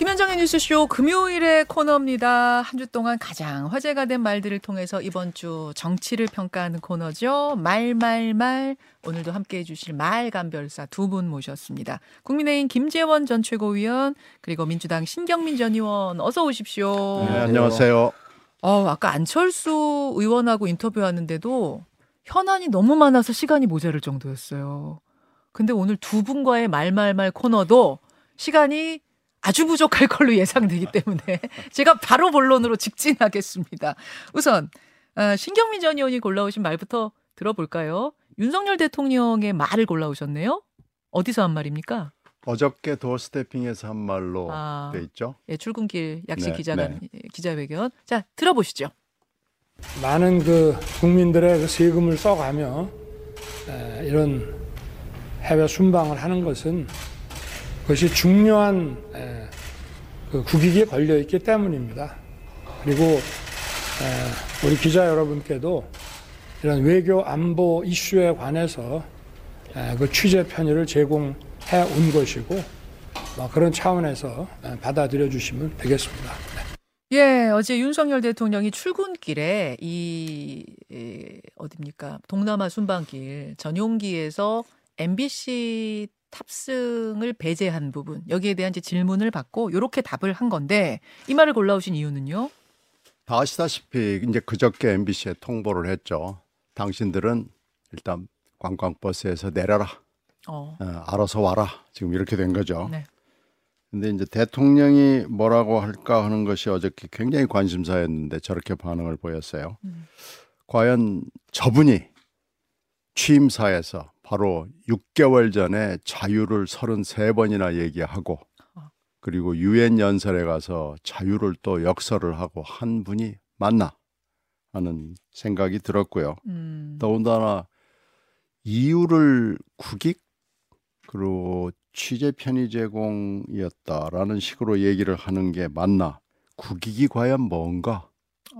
김현정의 뉴스쇼 금요일의 코너입니다. 한 주 동안 가장 화제가 된 말들을 통해서 이번 주 정치를 평가하는 코너죠. 말말말 오늘도 함께해 주실 말감별사 두 분 모셨습니다. 국민의힘 김재원 전 최고위원 그리고 민주당 신경민 전 의원 어서 오십시오. 네, 안녕하세요. 어, 아까 안철수 의원하고 인터뷰하는데도 현안이 너무 많아서 시간이 모자랄 정도였어요. 근데 오늘 두 분과의 말말말 코너도 시간이 아주 부족할 걸로 예상되기 때문에 제가 바로 본론으로 직진하겠습니다. 우선 아, 신경민 전 의원이 골라오신 말부터 들어볼까요? 윤석열 대통령의 말을 골라오셨네요. 어디서 한 말입니까? 어저께 도어스태핑에서 한 말로 아. 돼 있죠. 예, 출근길 약식 네, 기자간 기자회견. 자 들어보시죠. 많은 그 국민들의 그 세금을 써가며 에, 이런 해외 순방을 하는 것은 그것이 중요한 에, 그 국익에 걸려 있기 때문입니다. 그리고 에, 우리 기자 여러분께도 이런 외교 안보 이슈에 관해서 에, 그 취재 편의를 제공해 온 것이고 뭐 그런 차원에서 에, 받아들여 주시면 되겠습니다. 네. 예, 어제 윤석열 대통령이 출근길에 이 에, 어딥니까 동남아 순방길 전용기에서 MBC 탑승을 배제한 부분 여기에 대한 이제 질문을 받고 이렇게 답을 한 건데 이 말을 골라오신 이유는요? 다 아시다시피 이제 그저께 MBC에 통보를 했죠. 당신들은 일단 관광버스에서 내려라. 어, 어, 알아서 와라. 지금 이렇게 된 거죠. 네. 근데 이제 대통령이 뭐라고 할까 하는 것이 어저께 굉장히 관심사였는데 저렇게 반응을 보였어요. 음. 과연 저분이 취임사에서 바로 6개월 전에 자유를 33번이나 얘기하고 어. 그리고 유엔 연설에 가서 자유를 또 역설을 하고 한 분이 맞나 하는 생각이 들었고요. 음, 더군다나 이유를 국익 그리고 취재 편의 제공이었다라는 식으로 얘기를 하는 게 맞나? 국익이 과연 뭔가?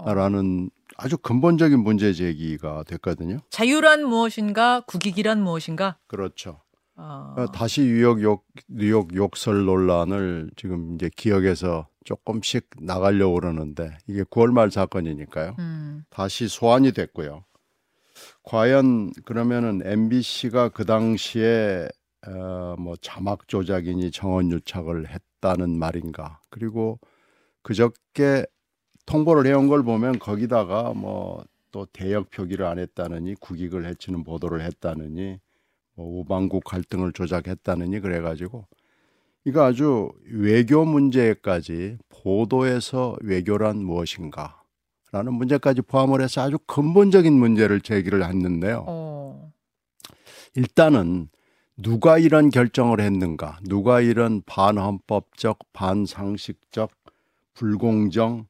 라는 아주 근본적인 문제 제기가 됐거든요. 자유란 무엇인가, 국익이란 무엇인가? 그렇죠. 아, 그러니까 다시 뉴욕 욕 뉴욕 욕설 논란을 지금 이제 기억에서 조금씩 나가려고 그러는데 이게 9월 말 사건이니까요. 음, 다시 소환이 됐고요. 과연 그러면은 MBC가 그 당시에 어, 뭐 자막 조작이니 정원 유착을 했다는 말인가? 그리고 그저께 통보를 해온 걸 보면 거기다가 뭐 또 대역 표기를 안 했다느니 국익을 해치는 보도를 했다느니 뭐 우방국 갈등을 조작했다느니 그래가지고 이거 아주 외교 문제까지 보도에서 외교란 무엇인가? 라는 문제까지 포함을 해서 아주 근본적인 문제를 제기를 했는데요. 어, 일단은 누가 이런 결정을 했는가? 누가 이런 반헌법적, 반상식적, 불공정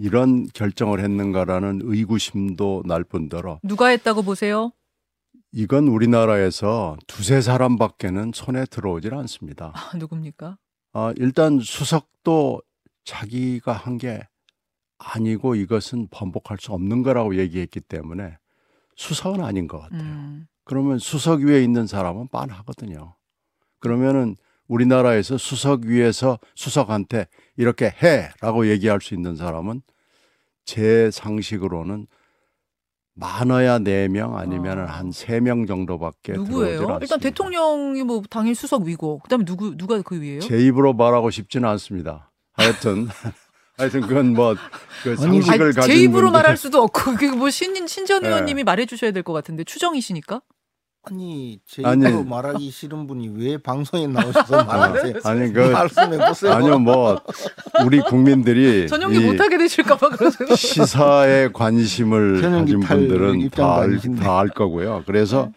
이런 결정을 했는가라는 의구심도 날 뿐더러 누가 했다고 보세요? 이건 우리나라에서 두세 사람밖에는 손에 들어오질 않습니다. 아, 누굽니까? 아, 일단 수석도 자기가 한 게 아니고 이것은 번복할 수 없는 거라고 얘기했기 때문에 수석은 아닌 것 같아요. 음, 그러면 수석 위에 있는 사람은 빤하거든요. 그러면은 우리나라에서 수석 위에서 수석한테 이렇게 해라고 얘기할 수 있는 사람은 제 상식으로는 많아야 네 명 아니면 아. 한세 명 정도밖에 들어오질 누구예요? 않습니다. 일단 대통령이 뭐 당연히 수석 위고 그다음에 누구 누가 그 위에요? 제 입으로 말하고 싶지는 않습니다. 하여튼 하여튼 그건 뭐그 상식을 아니, 가진 제 입으로 분들 말할 수도 없고 그게 뭐 신, 신전 네. 의원님이 말해 주셔야 될 것 같은데 추정이시니까? 아니 제 아니. 입으로 말하기 싫은 분이 왜 방송에 나오셔서 말하세요? 아니 그 말씀해 보세요. 아니요 뭐 우리 국민들이 전용기 이 못하게 되실까봐 그러세요. 시사에 관심을 가진 탈 분들은 입장도 다알 아니신데. 다알 거고요. 그래서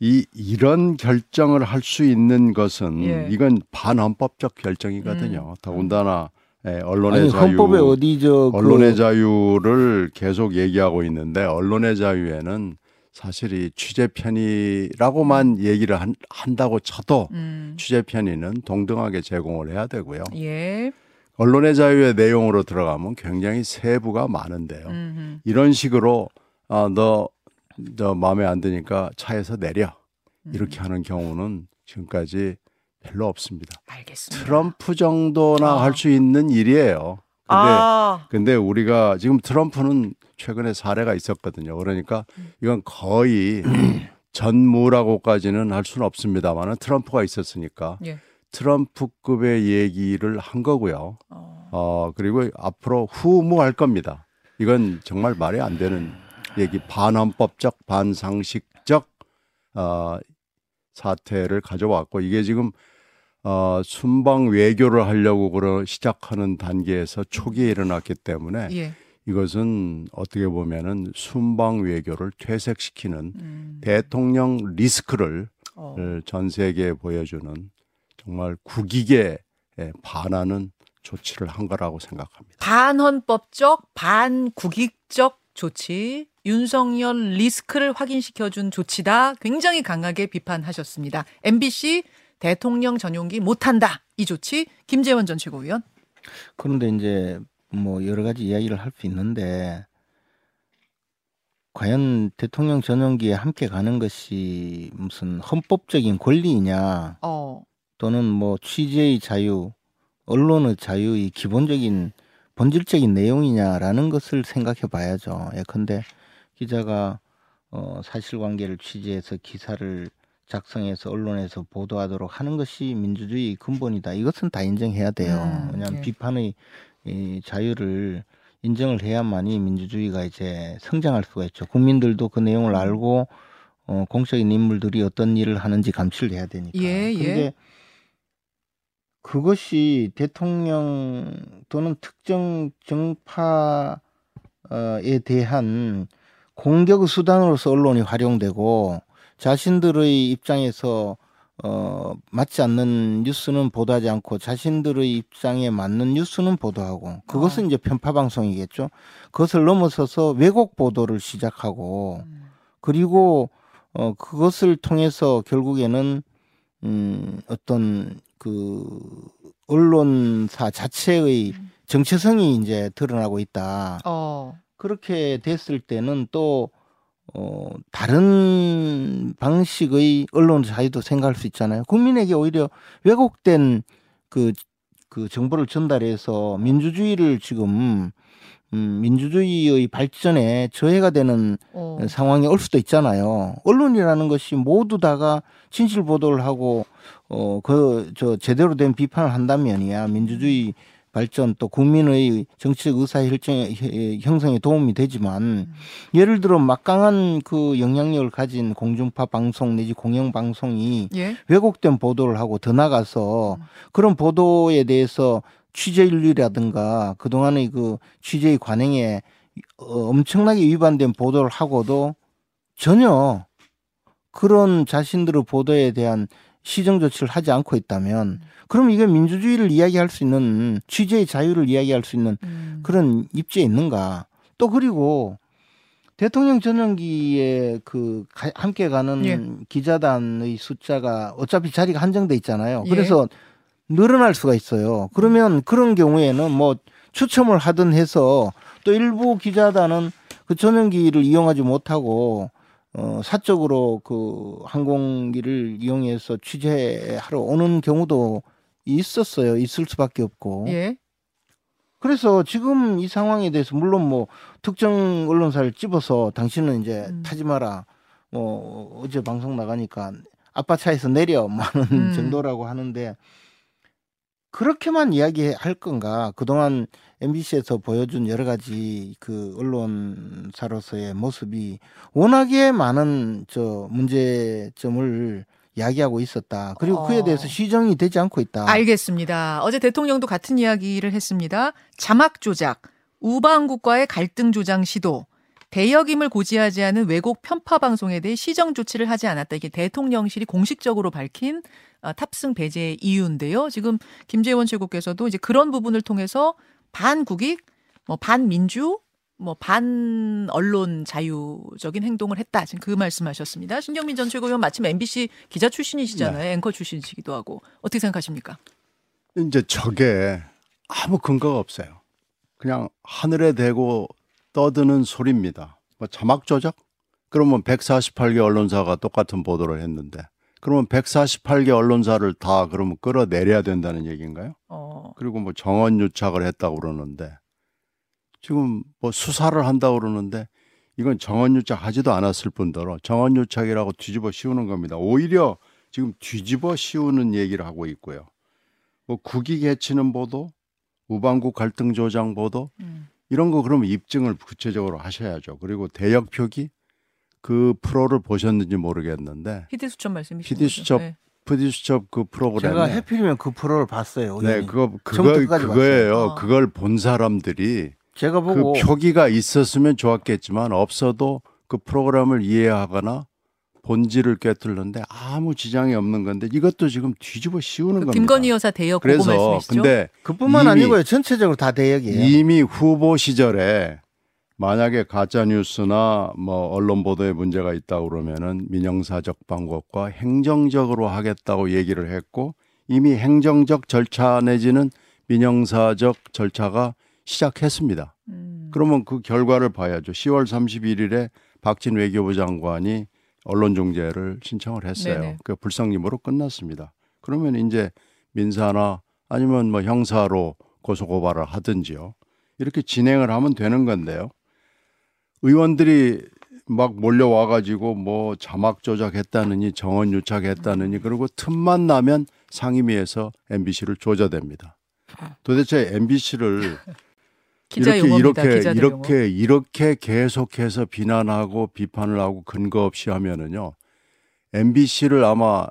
이 이런 결정을 할 수 있는 것은 예. 이건 반헌법적 결정이거든요. 더군다나 예, 언론의 아니 자유, 헌법에 어디 저 그, 언론의 자유를 계속 얘기하고 있는데 언론의 자유에는 사실 이 취재 편의라고만 얘기를 한, 한다고 쳐도 음, 취재 편의는 동등하게 제공을 해야 되고요. 예. 언론의 자유의 내용으로 들어가면 굉장히 세부가 많은데요. 음, 이런 식으로 아, 너, 너 마음에 안 드니까 차에서 내려. 음. 이렇게 하는 경우는 지금까지 별로 없습니다. 알겠습니다. 트럼프 정도나 아. 할수 있는 일이에요. 근데 아, 근데 우리가 지금 트럼프는 최근에 사례가 있었거든요. 그러니까 이건 거의 전무라고까지는 할 수는 없습니다만은 트럼프가 있었으니까 예. 트럼프급의 얘기를 한 거고요. 어, 어 그리고 앞으로 후무할 겁니다. 이건 정말 말이 안 되는 얘기 반헌법적 반상식적 어, 사태를 가져왔고 이게 지금 어, 순방 외교를 하려고 그러 시작하는 단계에서 초기에 일어났기 때문에 예. 이것은 어떻게 보면은 순방 외교를 퇴색시키는 음, 대통령 리스크를 어. 전 세계에 보여주는 정말 국익에 반하는 조치를 한 거라고 생각합니다. 반헌법적, 반국익적 조치, 윤석열 리스크를 확인시켜준 조치다. 굉장히 강하게 비판하셨습니다. MBC 대통령 전용기 못한다. 이 조치, 김재원 전 최고위원. 그런데 이제 뭐 여러 가지 이야기를 할 수 있는데 과연 대통령 전용기에 함께 가는 것이 무슨 헌법적인 권리이냐 어, 또는 뭐 취재의 자유, 언론의 자유의 기본적인 본질적인 내용이냐라는 것을 생각해 봐야죠. 예컨대 기자가 어, 사실관계를 취재해서 기사를 작성해서 언론에서 보도하도록 하는 것이 민주주의 근본이다. 이것은 다 인정해야 돼요. 음, 왜냐하면 예. 비판의 이 자유를 인정을 해야만이 민주주의가 이제 성장할 수가 있죠. 국민들도 그 내용을 알고 어, 공적인 인물들이 어떤 일을 하는지 감시를 해야 되니까. 예, 예. 근데 그것이 대통령 또는 특정 정파에 대한 공격의 수단으로서 언론이 활용되고 자신들의 입장에서 어, 맞지 않는 뉴스는 보도하지 않고 자신들의 입장에 맞는 뉴스는 보도하고 그것은 어. 이제 편파 방송이겠죠. 그것을 넘어서서 왜곡 보도를 시작하고 음, 그리고 어 그것을 통해서 결국에는 음 어떤 그 언론사 자체의 정체성이 이제 드러나고 있다. 어, 그렇게 됐을 때는 또 어, 다른 방식의 언론 자유도 생각할 수 있잖아요. 국민에게 오히려 왜곡된 그, 그 정보를 전달해서 민주주의를 지금 음, 민주주의의 발전에 저해가 되는 어. 상황이 올 수도 있잖아요. 언론이라는 것이 모두 다가 진실 보도를 하고 어 그 저 제대로 된 비판을 한다면이야 민주주의 발전 또 국민의 정치적 의사 형성에 도움이 되지만 예를 들어 막강한 그 영향력을 가진 공중파 방송 내지 공영 방송이 예. 왜곡된 보도를 하고 더 나가서 그런 보도에 대해서 취재윤리라든가 그동안의 그 취재의 관행에 어, 엄청나게 위반된 보도를 하고도 전혀 그런 자신들의 보도에 대한 시정 조치를 하지 않고 있다면 그럼 이게 민주주의를 이야기할 수 있는 취재의 자유를 이야기할 수 있는 음. 그런 입지에 있는가? 또 그리고 대통령 전용기에 그 가- 함께 가는 예. 기자단의 숫자가 어차피 자리가 한정돼 있잖아요. 예. 그래서 늘어날 수가 있어요. 그러면 그런 경우에는 뭐 추첨을 하든 해서 또 일부 기자단은 그 전용기를 이용하지 못하고 어 사적으로 그 항공기를 이용해서 취재하러 오는 경우도 있었어요. 있을 수밖에 없고. 예. 그래서 지금 이 상황에 대해서 물론 뭐 특정 언론사를 집어서 당신은 이제 음. 타지 마라. 뭐 어제 방송 나가니까 아빠 차에서 내려 뭐 하는 음. 정도라고 하는데 그렇게만 이야기할 건가? 그동안 MBC에서 보여준 여러 가지 그 언론사로서의 모습이 워낙에 많은 저 문제점을 이야기하고 있었다. 그리고 그에 어. 대해서 시정이 되지 않고 있다. 알겠습니다. 어제 대통령도 같은 이야기를 했습니다. 자막 조작, 우방국과의 갈등 조장 시도, 대역임을 고지하지 않은 왜곡 편파 방송에 대해 시정 조치를 하지 않았다. 이게 대통령실이 공식적으로 밝힌 어, 탑승 배제의 이유인데요. 지금 김재원 최고께서도 이제 그런 부분을 통해서 반국익, 뭐 반민주, 뭐 반 언론 자유적인 행동을 했다. 지금 그 말씀하셨습니다. 신경민 전 최고위원 마침 MBC 기자 출신이시잖아요. 앵커 출신이시기도 하고 어떻게 생각하십니까? 이제 저게 아무 근거가 없어요. 그냥 하늘에 대고 떠드는 소리입니다. 뭐 자막 조작? 그러면 148개 언론사가 똑같은 보도를 했는데 그러면 148개 언론사를 다 그러면 끌어내려야 된다는 얘기인가요? 어. 그리고 뭐 정원 유착을 했다고 그러는데 지금 뭐 수사를 한다고 그러는데 이건 정원 유착하지도 않았을 뿐더러 정원 유착이라고 뒤집어 씌우는 겁니다. 오히려 지금 뒤집어 씌우는 얘기를 하고 있고요. 뭐 국익 해치는 보도, 우방국 갈등 조장 보도 음. 이런 거 그러면 입증을 구체적으로 하셔야죠. 그리고 대역 표기 그 프로를 보셨는지 모르겠는데 희대수첩 말씀이시죠? 희대수첩 푸디수첩 그 프로그램에 제가 해필이면 그 프로를 봤어요. 네, 의원님. 그거 그거 그거예요. 어. 그걸 본 사람들이 제가 보고 그 표기가 있었으면 좋았겠지만 없어도 그 프로그램을 이해하거나 본질을 꿰뚫는데 아무 지장이 없는 건데 이것도 지금 뒤집어 씌우는 그 겁니다. 김건희 여사 대역 그래서 말씀이시죠? 근데 그뿐만 아니고요. 전체적으로 다 대역이에요. 이미 후보 시절에 만약에 가짜 뉴스나 뭐 언론 보도에 문제가 있다 그러면은 민영사적 방법과 행정적으로 하겠다고 얘기를 했고 이미 행정적 절차 내지는 민영사적 절차가 시작했습니다. 음. 그러면 그 결과를 봐야죠. 10월 31일에 박진 외교부 장관이 언론 중재를 신청을 했어요. 네네. 그 불성립으로 끝났습니다. 그러면 이제 민사나 아니면 뭐 형사로 고소 고발을 하든지요. 이렇게 진행을 하면 되는 건데요. 의원들이 막 몰려와 가지고 뭐 자막 조작했다느니 정원 유착했다느니 그리고 틈만 나면 상임위에서 MBC를 조져댑니다. 도대체 MBC를 이렇게 용어입니다. 이렇게 용어. 이렇게 이렇게 계속해서 비난하고 비판을 하고 근거 없이 하면은요. MBC를 아마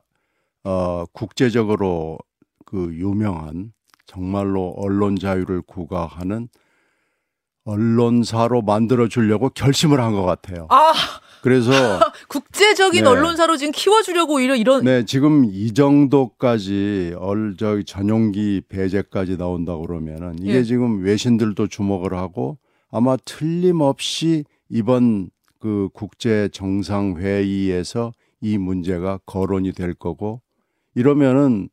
어 국제적으로 그 유명한 정말로 언론 자유를 구가하는 언론사로 만들어 주려고 결심을 한 것 같아요. 아 그래서 국제적인 네. 언론사로 지금 키워주려고 이런 이런 네, 지금 이 정도까지 얼 저기 전용기 배제까지 나온다 그러면은 이게 예. 지금 외신들도 주목을 하고 아마 틀림없이 이번 그 국제 정상 회의에서 이 문제가 거론이 될 거고 이러면은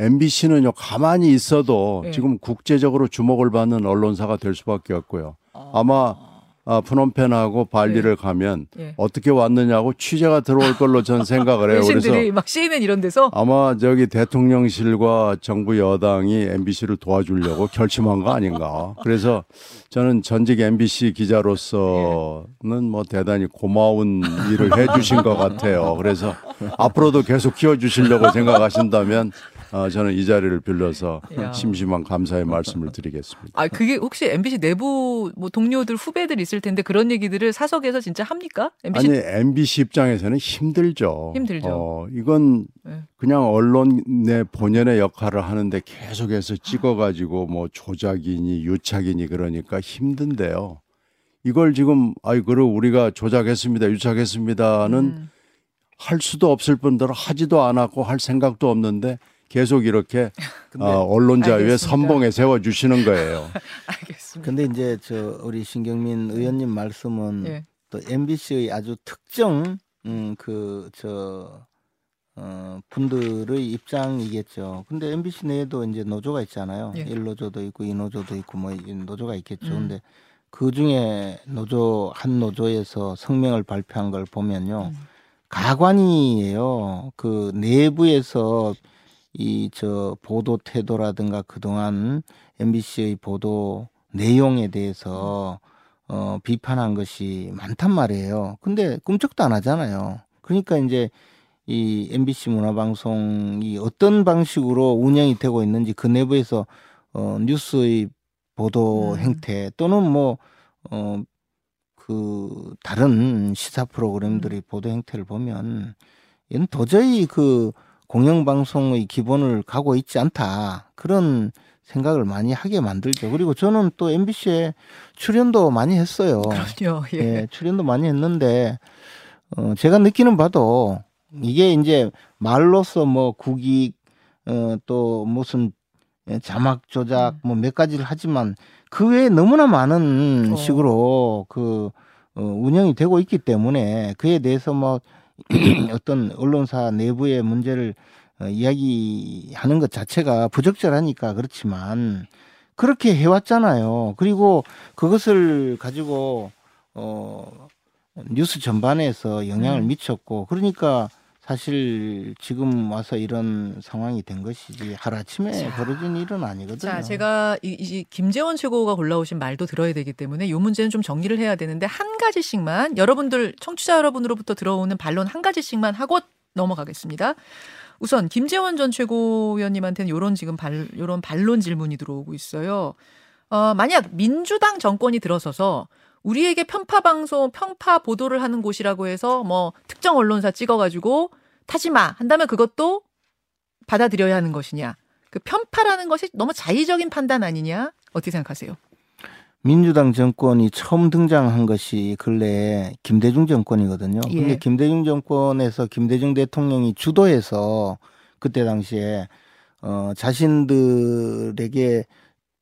MBC는 요 가만히 있어도 예. 지금 국제적으로 주목을 받는 언론사가 될 수밖에 없고요. 아 마 아, 프놈펜하고 발리를 가면 예. 어떻게 왔느냐고 취재가 들어올 걸로 저는 생각을 해요. 그래서 막 CNN 이런 데서 아마 저기 대통령실과 정부 여당이 MBC를 도와주려고 결심한 거 아닌가. 그래서 저는 전직 MBC 기자로서는 뭐 대단히 고마운 일을 해주신 것 같아요. 그래서 앞으로도 계속 키워주시려고 생각하신다면 어, 저는 이 자리를 빌려서 야. 심심한 감사의 말씀을 드리겠습니다. 아 그게 혹시 MBC 내부 뭐 동료들 후배들 있을 텐데 그런 얘기들을 사석에서 진짜 합니까? MBC 아니 MBC 입장에서는 힘들죠. 힘들죠. 어, 이건 네. 그냥 언론의 본연의 역할을 하는데 계속해서 찍어가지고 뭐 조작이니 유착이니 그러니까 힘든데요. 이걸 지금 아이 그러 우리가 조작했습니다, 유착했습니다는 음. 할 수도 없을 뿐더러 하지도 않았고 할 생각도 없는데 계속 이렇게 근데, 어, 언론 자유의. 선봉에 세워 주시는 거예요. 알겠습니다. 근데 이제 저 우리 신경민 의원님 말씀은 예. 또 MBC의 아주 특정 음, 그저 어, 분들의 입장이겠죠. 근데 MBC 내에도 이제 노조가 있잖아요. 예. 일 노조도 있고 이 노조도 있고 뭐이 노조가 있겠죠. 음. 근데 그 중에 노조 한 노조에서 성명을 발표한 걸 보면요. 음. 가관이에요. 그 내부에서 이 저 보도 태도라든가 그동안 MBC의 보도 내용에 대해서 어 비판한 것이 많단 말이에요. 근데 꿈쩍도 안 하잖아요. 그러니까 이제 이 MBC 문화방송이 어떤 방식으로 운영이 되고 있는지 그 내부에서 어 뉴스의 보도 음. 행태 또는 뭐어 그 다른 시사 프로그램들의 보도 행태를 보면 이건 도저히 그 공영방송의 기본을 가고 있지 않다 그런 생각을 많이 하게 만들죠. 그리고 저는 또 MBC에 출연도 많이 했어요. 그럼요. 예. 예, 출연도 많이 했는데 어, 제가 느끼는 바도 이게 이제 말로서 뭐 국익 어, 또 무슨 예, 자막 조작 뭐 몇 가지를 하지만 그 외에 너무나 많은 어. 식으로 그 어, 운영이 되고 있기 때문에 그에 대해서 뭐 어떤 언론사 내부의 문제를 어, 이야기하는 것 자체가 부적절하니까 그렇지만 그렇게 해왔잖아요. 그리고 그것을 가지고 어 뉴스 전반에서 영향을 음. 미쳤고 그러니까 사실 지금 와서 이런 상황이 된 것이지 하루아침에 자. 벌어진 일은 아니거든요. 자, 제가 이, 이 김재원 최고가 골라오신 말도 들어야 되기 때문에 이 문제는 좀 정리를 해야 되는데 한 가지씩만 여러분들 청취자 여러분으로부터 들어오는 반론 한 가지씩만 하고 넘어가겠습니다. 우선 김재원 전 최고위원님한테는 요런 지금 발, 요런 반론 질문이 들어오고 있어요. 어, 만약 민주당 정권이 들어서서 우리에게 편파 방송, 편파 보도를 하는 곳이라고 해서 뭐 특정 언론사 찍어가지고 타지 마 한다면 그것도 받아들여야 하는 것이냐? 그 편파라는 것이 너무 자의적인 판단 아니냐? 어떻게 생각하세요? 민주당 정권이 처음 등장한 것이 근래 김대중 정권이거든요. 예. 근데 김대중 정권에서 김대중 대통령이 주도해서 그때 당시에 어 자신들에게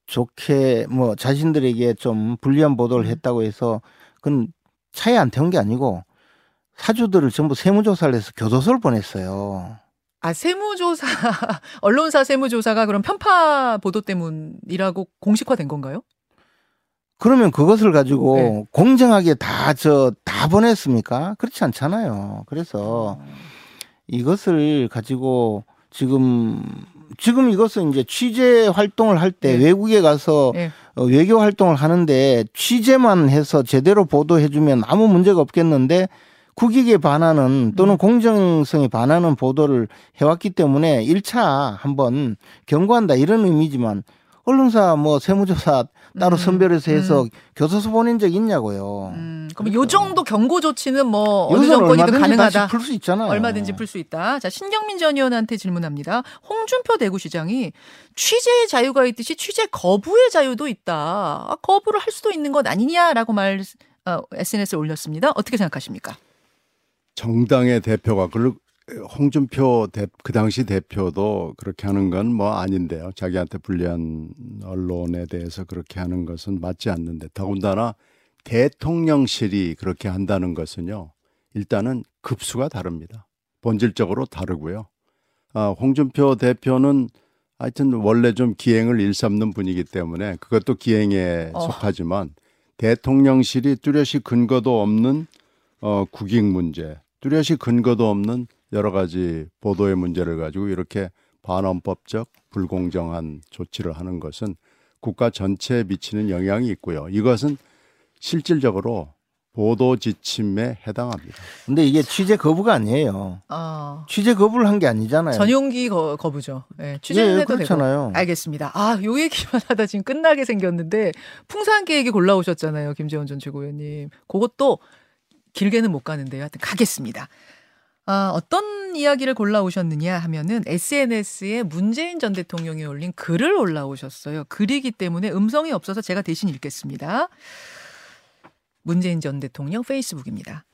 좋게 뭐 자신들에게 좀 불리한 보도를 음. 했다고 해서 그건 차에 안 태운 게 아니고 사주들을 전부 세무조사를 해서 교도소를 보냈어요. 아 세무조사 언론사 세무조사가 그럼 편파 보도 때문이라고 공식화된 건가요? 그러면 그것을 가지고 네. 공정하게 다 저다 보냈습니까? 그렇지 않잖아요. 그래서 이것을 가지고 지금 지금 이것은 이제 취재 활동을 할때 네. 외국에 가서 네. 어, 외교 활동을 하는데 취재만 해서 제대로 보도해주면 아무 문제가 없겠는데 국익에 반하는 또는 음. 공정성에 반하는 보도를 해왔기 때문에 1차 한번 경고한다 이런 의미지만 언론사 뭐 세무조사 따로 음, 선별해서 해서 음. 교도소 보낸 적 있냐고요. 음, 그럼 요 정도 경고 조치는 뭐 어느 정권이든 가능하다. 풀 수 있잖아요. 얼마든지 풀 수 있다. 자, 신경민 전 의원한테 질문합니다. 홍준표 대구시장이 취재의 자유가 있듯이 취재 거부의 자유도 있다. 아, 거부를 할 수도 있는 것 아니냐라고 말 어, SNS에 올렸습니다. 어떻게 생각하십니까? 정당의 대표가 그 홍준표 대, 그 당시 대표도 그렇게 하는 건 뭐 아닌데요. 자기한테 불리한 언론에 대해서 그렇게 하는 것은 맞지 않는데 더군다나 대통령실이 그렇게 한다는 것은요. 일단은 급수가 다릅니다. 본질적으로 다르고요. 아, 홍준표 대표는 하여튼 원래 좀 기행을 일삼는 분이기 때문에 그것도 기행에 어. 속하지만 대통령실이 뚜렷이 근거도 없는 어, 국익 문제, 뚜렷이 근거도 없는 여러 가지 보도의 문제를 가지고 이렇게 반헌법적 불공정한 조치를 하는 것은 국가 전체에 미치는 영향이 있고요. 이것은 실질적으로 보도 지침에 해당합니다. 근데 이게 취재 거부가 아니에요. 아, 취재 거부를 한 게 아니잖아요. 전용기 거, 거부죠. 예, 취재는 예, 해도 그렇잖아요. 되고. 알겠습니다. 아, 요 얘기만 하다 지금 끝나게 생겼는데 풍산계 얘기 골라오셨잖아요. 김재원 전 최고위원님. 그것도 길게는 못 가는데요. 하여튼 가겠습니다. 아, 어떤 이야기를 골라오셨느냐 하면은 SNS에 문재인 전 대통령이 올린 글을 올라오셨어요. 글이기 때문에 음성이 없어서 제가 대신 읽겠습니다. 문재인 전 대통령 페이스북입니다.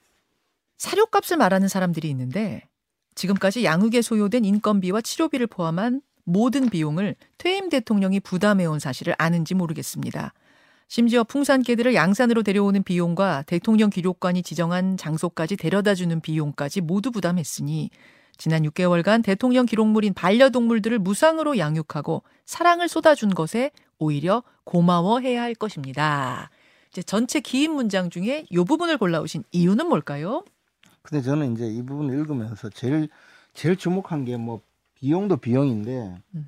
사료값을 말하는 사람들이 있는데 지금까지 양육에 소요된 인건비와 치료비를 포함한 모든 비용을 퇴임 대통령이 부담해온 사실을 아는지 모르겠습니다. 심지어 풍산개들을 양산으로 데려오는 비용과 대통령 기록관이 지정한 장소까지 데려다주는 비용까지 모두 부담했으니 지난 6개월간 대통령 기록물인 반려동물들을 무상으로 양육하고 사랑을 쏟아준 것에 오히려 고마워해야 할 것입니다. 이제 전체 긴 문장 중에 이 부분을 골라오신 이유는 뭘까요? 근데 저는 이제 이 부분을 읽으면서 제일 제일 주목한 게 뭐 비용도 비용인데 음.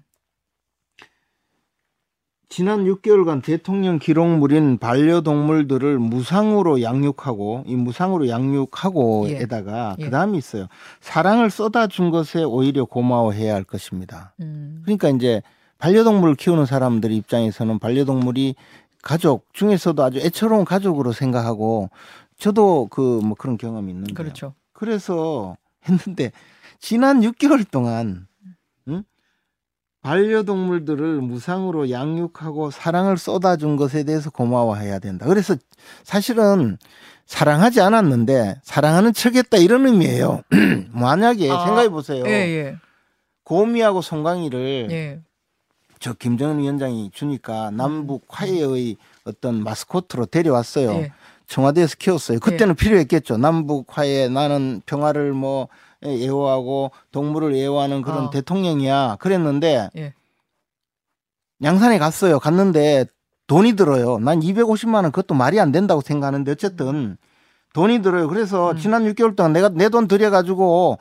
지난 6개월간 대통령 기록물인 반려동물들을 무상으로 양육하고 이 무상으로 양육하고에다가 예. 그다음이 있어요. 사랑을 쏟아준 것에 오히려 고마워해야 할 것입니다. 음, 그러니까 이제 반려동물을 키우는 사람들 입장에서는 반려동물이 가족 중에서도 아주 애처로운 가족으로 생각하고 저도 그 뭐 그런 경험이 있는데 그렇죠. 그래서 했는데 지난 6개월 동안 응? 반려동물들을 무상으로 양육하고 사랑을 쏟아준 것에 대해서 고마워해야 된다. 그래서 사실은 사랑하지 않았는데 사랑하는 척했다 이런 의미예요. 만약에 아, 생각해 보세요. 예, 예, 고미하고 송강이를 예. 저 김정은 위원장이 주니까 남북 화해의 어떤 마스코트로 데려왔어요. 예. 청와대에서 키웠어요. 그때는 필요했겠죠. 남북 화해 나는 평화를 뭐 애호하고 동물을 애호하는 그런 어. 대통령이야. 그랬는데 예. 양산에 갔어요. 갔는데 돈이 들어요. 난 250만 원 그것도 말이 안 된다고 생각하는데 어쨌든 돈이 들어요. 그래서 음. 지난 6개월 동안 내가 내 돈 들여 가지고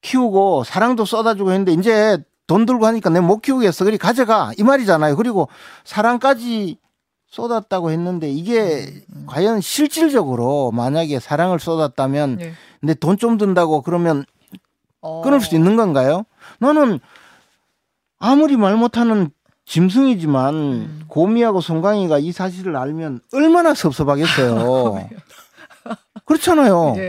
키우고 사랑도 쏟아주고 했는데 이제 돈 들고 하니까 내가 못 키우겠어. 그리 가져가 이 말이잖아요. 그리고 사랑까지 쏟았다고 했는데 이게 과연 실질적으로 만약에 사랑을 쏟았다면 네. 근데 돈 좀 든다고 그러면 어. 끊을 수 있는 건가요? 나는 아무리 말 못하는 짐승이지만 음. 고미하고 송강이가 이 사실을 알면 얼마나 섭섭하겠어요. 그렇잖아요. 예,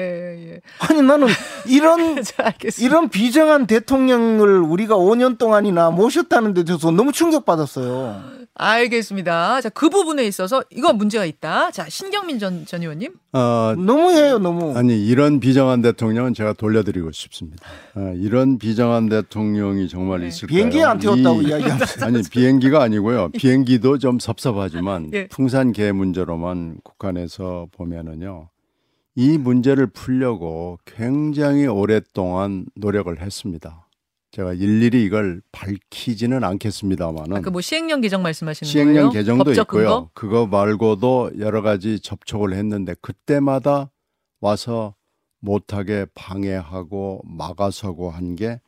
예. 아니 나는 이런. 이런 비정한 대통령을 우리가 5년 동안이나 모셨다는 데 대해서 너무 충격받았어요. 알겠습니다. 자, 그 부분에 있어서 이거 문제가 있다. 자, 신경민 전, 전 의원님. 어, 너무해요, 너무. 아니 이런 비정한 대통령은 제가 돌려드리고 싶습니다. 어, 이런 비정한 대통령이 정말 네. 있을까요? 비행기에 안 태웠다고 이- 이야기하면서. 아니 비행기가 아니고요. 비행기도 좀 섭섭하지만 예. 풍산개 문제로만 국한해서 보면은요. 이 문제를 풀려고 굉장히 오랫동안 노력을 했습니다. 제가 일일이 이걸 밝히지는 않겠습니다만은 아까 뭐 시행령 개정 말씀하시는 시행령 거예요? 개정도 있고요. 근거? 그거 말고도 여러 가지 접촉을 했는데 그때마다 와서 못하게 방해하고 막아서고 한 게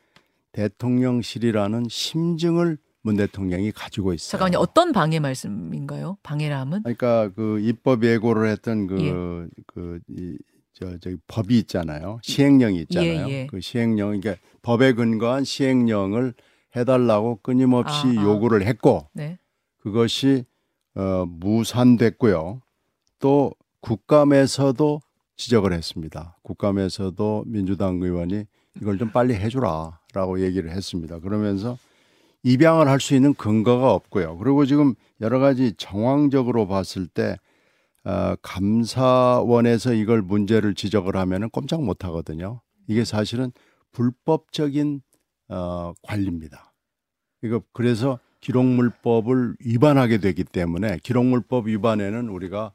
대통령실이라는 심증을 문 대통령이 가지고 있어요. 잠깐만요. 어떤 방해 말씀인가요? 방해람은? 그러니까 그 입법 예고를 했던 그 예. 그 이 저 저기 법이 있잖아요. 시행령이 있잖아요. 예, 예. 그 시행령 그러니까 법에 근거한 시행령을 해달라고 끊임없이 아, 아. 요구를 했고 네. 그것이 어, 무산됐고요. 또 국감에서도 지적을 했습니다. 국감에서도 민주당 의원이 이걸 좀 빨리 해주라라고 얘기를 했습니다. 그러면서 입양을 할 수 있는 근거가 없고요. 그리고 지금 여러 가지 정황적으로 봤을 때 어, 감사원에서 이걸 문제를 지적을 하면은 꼼짝 못 하거든요. 이게 사실은 불법적인 어, 관리입니다. 이거 그래서 기록물법을 위반하게 되기 때문에 기록물법 위반에는 우리가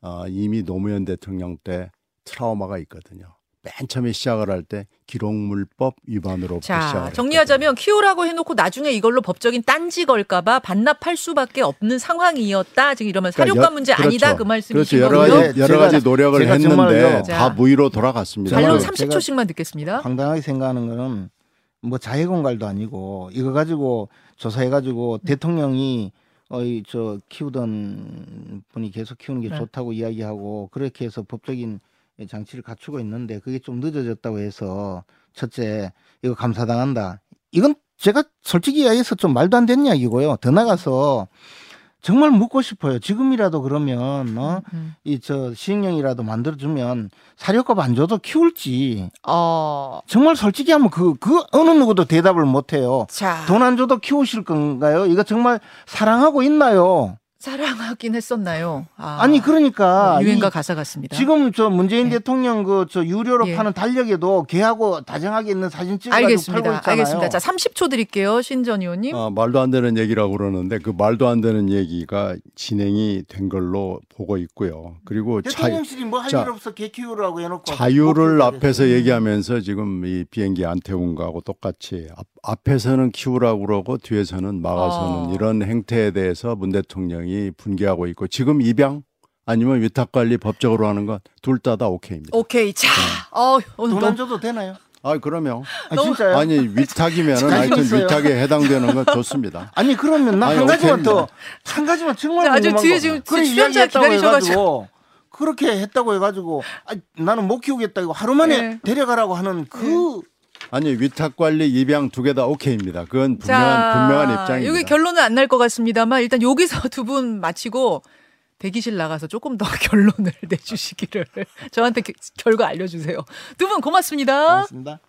어, 이미 노무현 대통령 때 트라우마가 있거든요. 맨 처음에 시작을 할 때 기록물법 위반으로 자, 시작을 정리하자면 키우라고 해놓고 나중에 이걸로 법적인 딴지 걸까봐 반납할 수밖에 없는 상황이었다. 지금 이러면 그러니까 사료관 여- 문제 그렇죠. 아니다 그 말씀이신 그렇죠. 여러. 가지 여러 제가- 가지 노력을 제가 했는데 정말요. 다 자. 무위로 돌아갔습니다. 반론 제가- 30초씩만 듣겠습니다. 당당하게 생각하는 거는 뭐 자해공갈도 아니고 이거 가지고 조사해 가지고 대통령이 어이 저 키우던 분이 계속 키우는 게 네. 좋다고 이야기하고 그렇게 해서 법적인 장치를 갖추고 있는데 그게 좀 늦어졌다고 해서 첫째 이거 감사당한다. 이건 제가 솔직히 이야기해서 좀 말도 안 되는 이야기고요. 더 나가서 정말 묻고 싶어요. 지금이라도 그러면 어? 음. 이저 시행령이라도 만들어주면 사료값 안 줘도 키울지 어, 정말 솔직히 하면 그, 그 어느 누구도 대답을 못 해요. 자, 돈안 줘도 키우실 건가요? 이거 정말 사랑하고 있나요? 사랑하긴 했었나요? 아, 아, 니 그러니까 유행가 이 가사 같습니다. 지금 저 문재인 네. 대통령 그 저 유료로 예. 파는 달력에도 걔하고 다정하게 있는 사진 찍어가지고 팔고 알겠습니다. 있잖아요. 알겠습니다. 자, 30초 드릴게요, 신전 의원님. 어, 말도 안 되는 얘기라고 그러는데 그 말도 안 되는 얘기가 진행이 된 걸로 보고 있고요. 그리고 자, 대통령실이 뭐할 자, 일 없어 개 키우라고 해놓고 자유를 뭐 앞에서 얘기하면서 지금 이 비행기 안 태운 거하고 똑같이 앞, 앞에서는 키우라고 그러고 뒤에서는 막아서는 어. 이런 행태에 대해서 문 대통령이 분개하고 있고 지금 입양 아니면 위탁 관리 법적으로 하는 건 둘 다 다 오케이입니다. 오케이. 자, 어, 오늘 돈안 줘도 되나요? 아 그러면 아, 진짜요? 아니, 아니 위탁이면은 하여튼. 위탁에 해당되는 건 좋습니다. 그러면 나 아니, 한 가지만. 더 한 가지만 정말 자, 아주 궁금한 뒤에 거. 지금 그래, 출연자 기다리셔가지고. 그렇게 했다고 해가지고 아, 나는 못 키우겠다 이거 하루 만에 네. 데려가라고 하는 그 아니 위탁 관리 입양 두 개 다 오케이입니다. 그건 분명한 자, 분명한 입장입니다. 여기 결론은 안 날 것 같습니다만 일단 여기서 두 분 마치고 대기실 나가서 조금 더 결론을 내주시기를 저한테 게- 결과 알려주세요. 두 분 고맙습니다. 고맙습니다.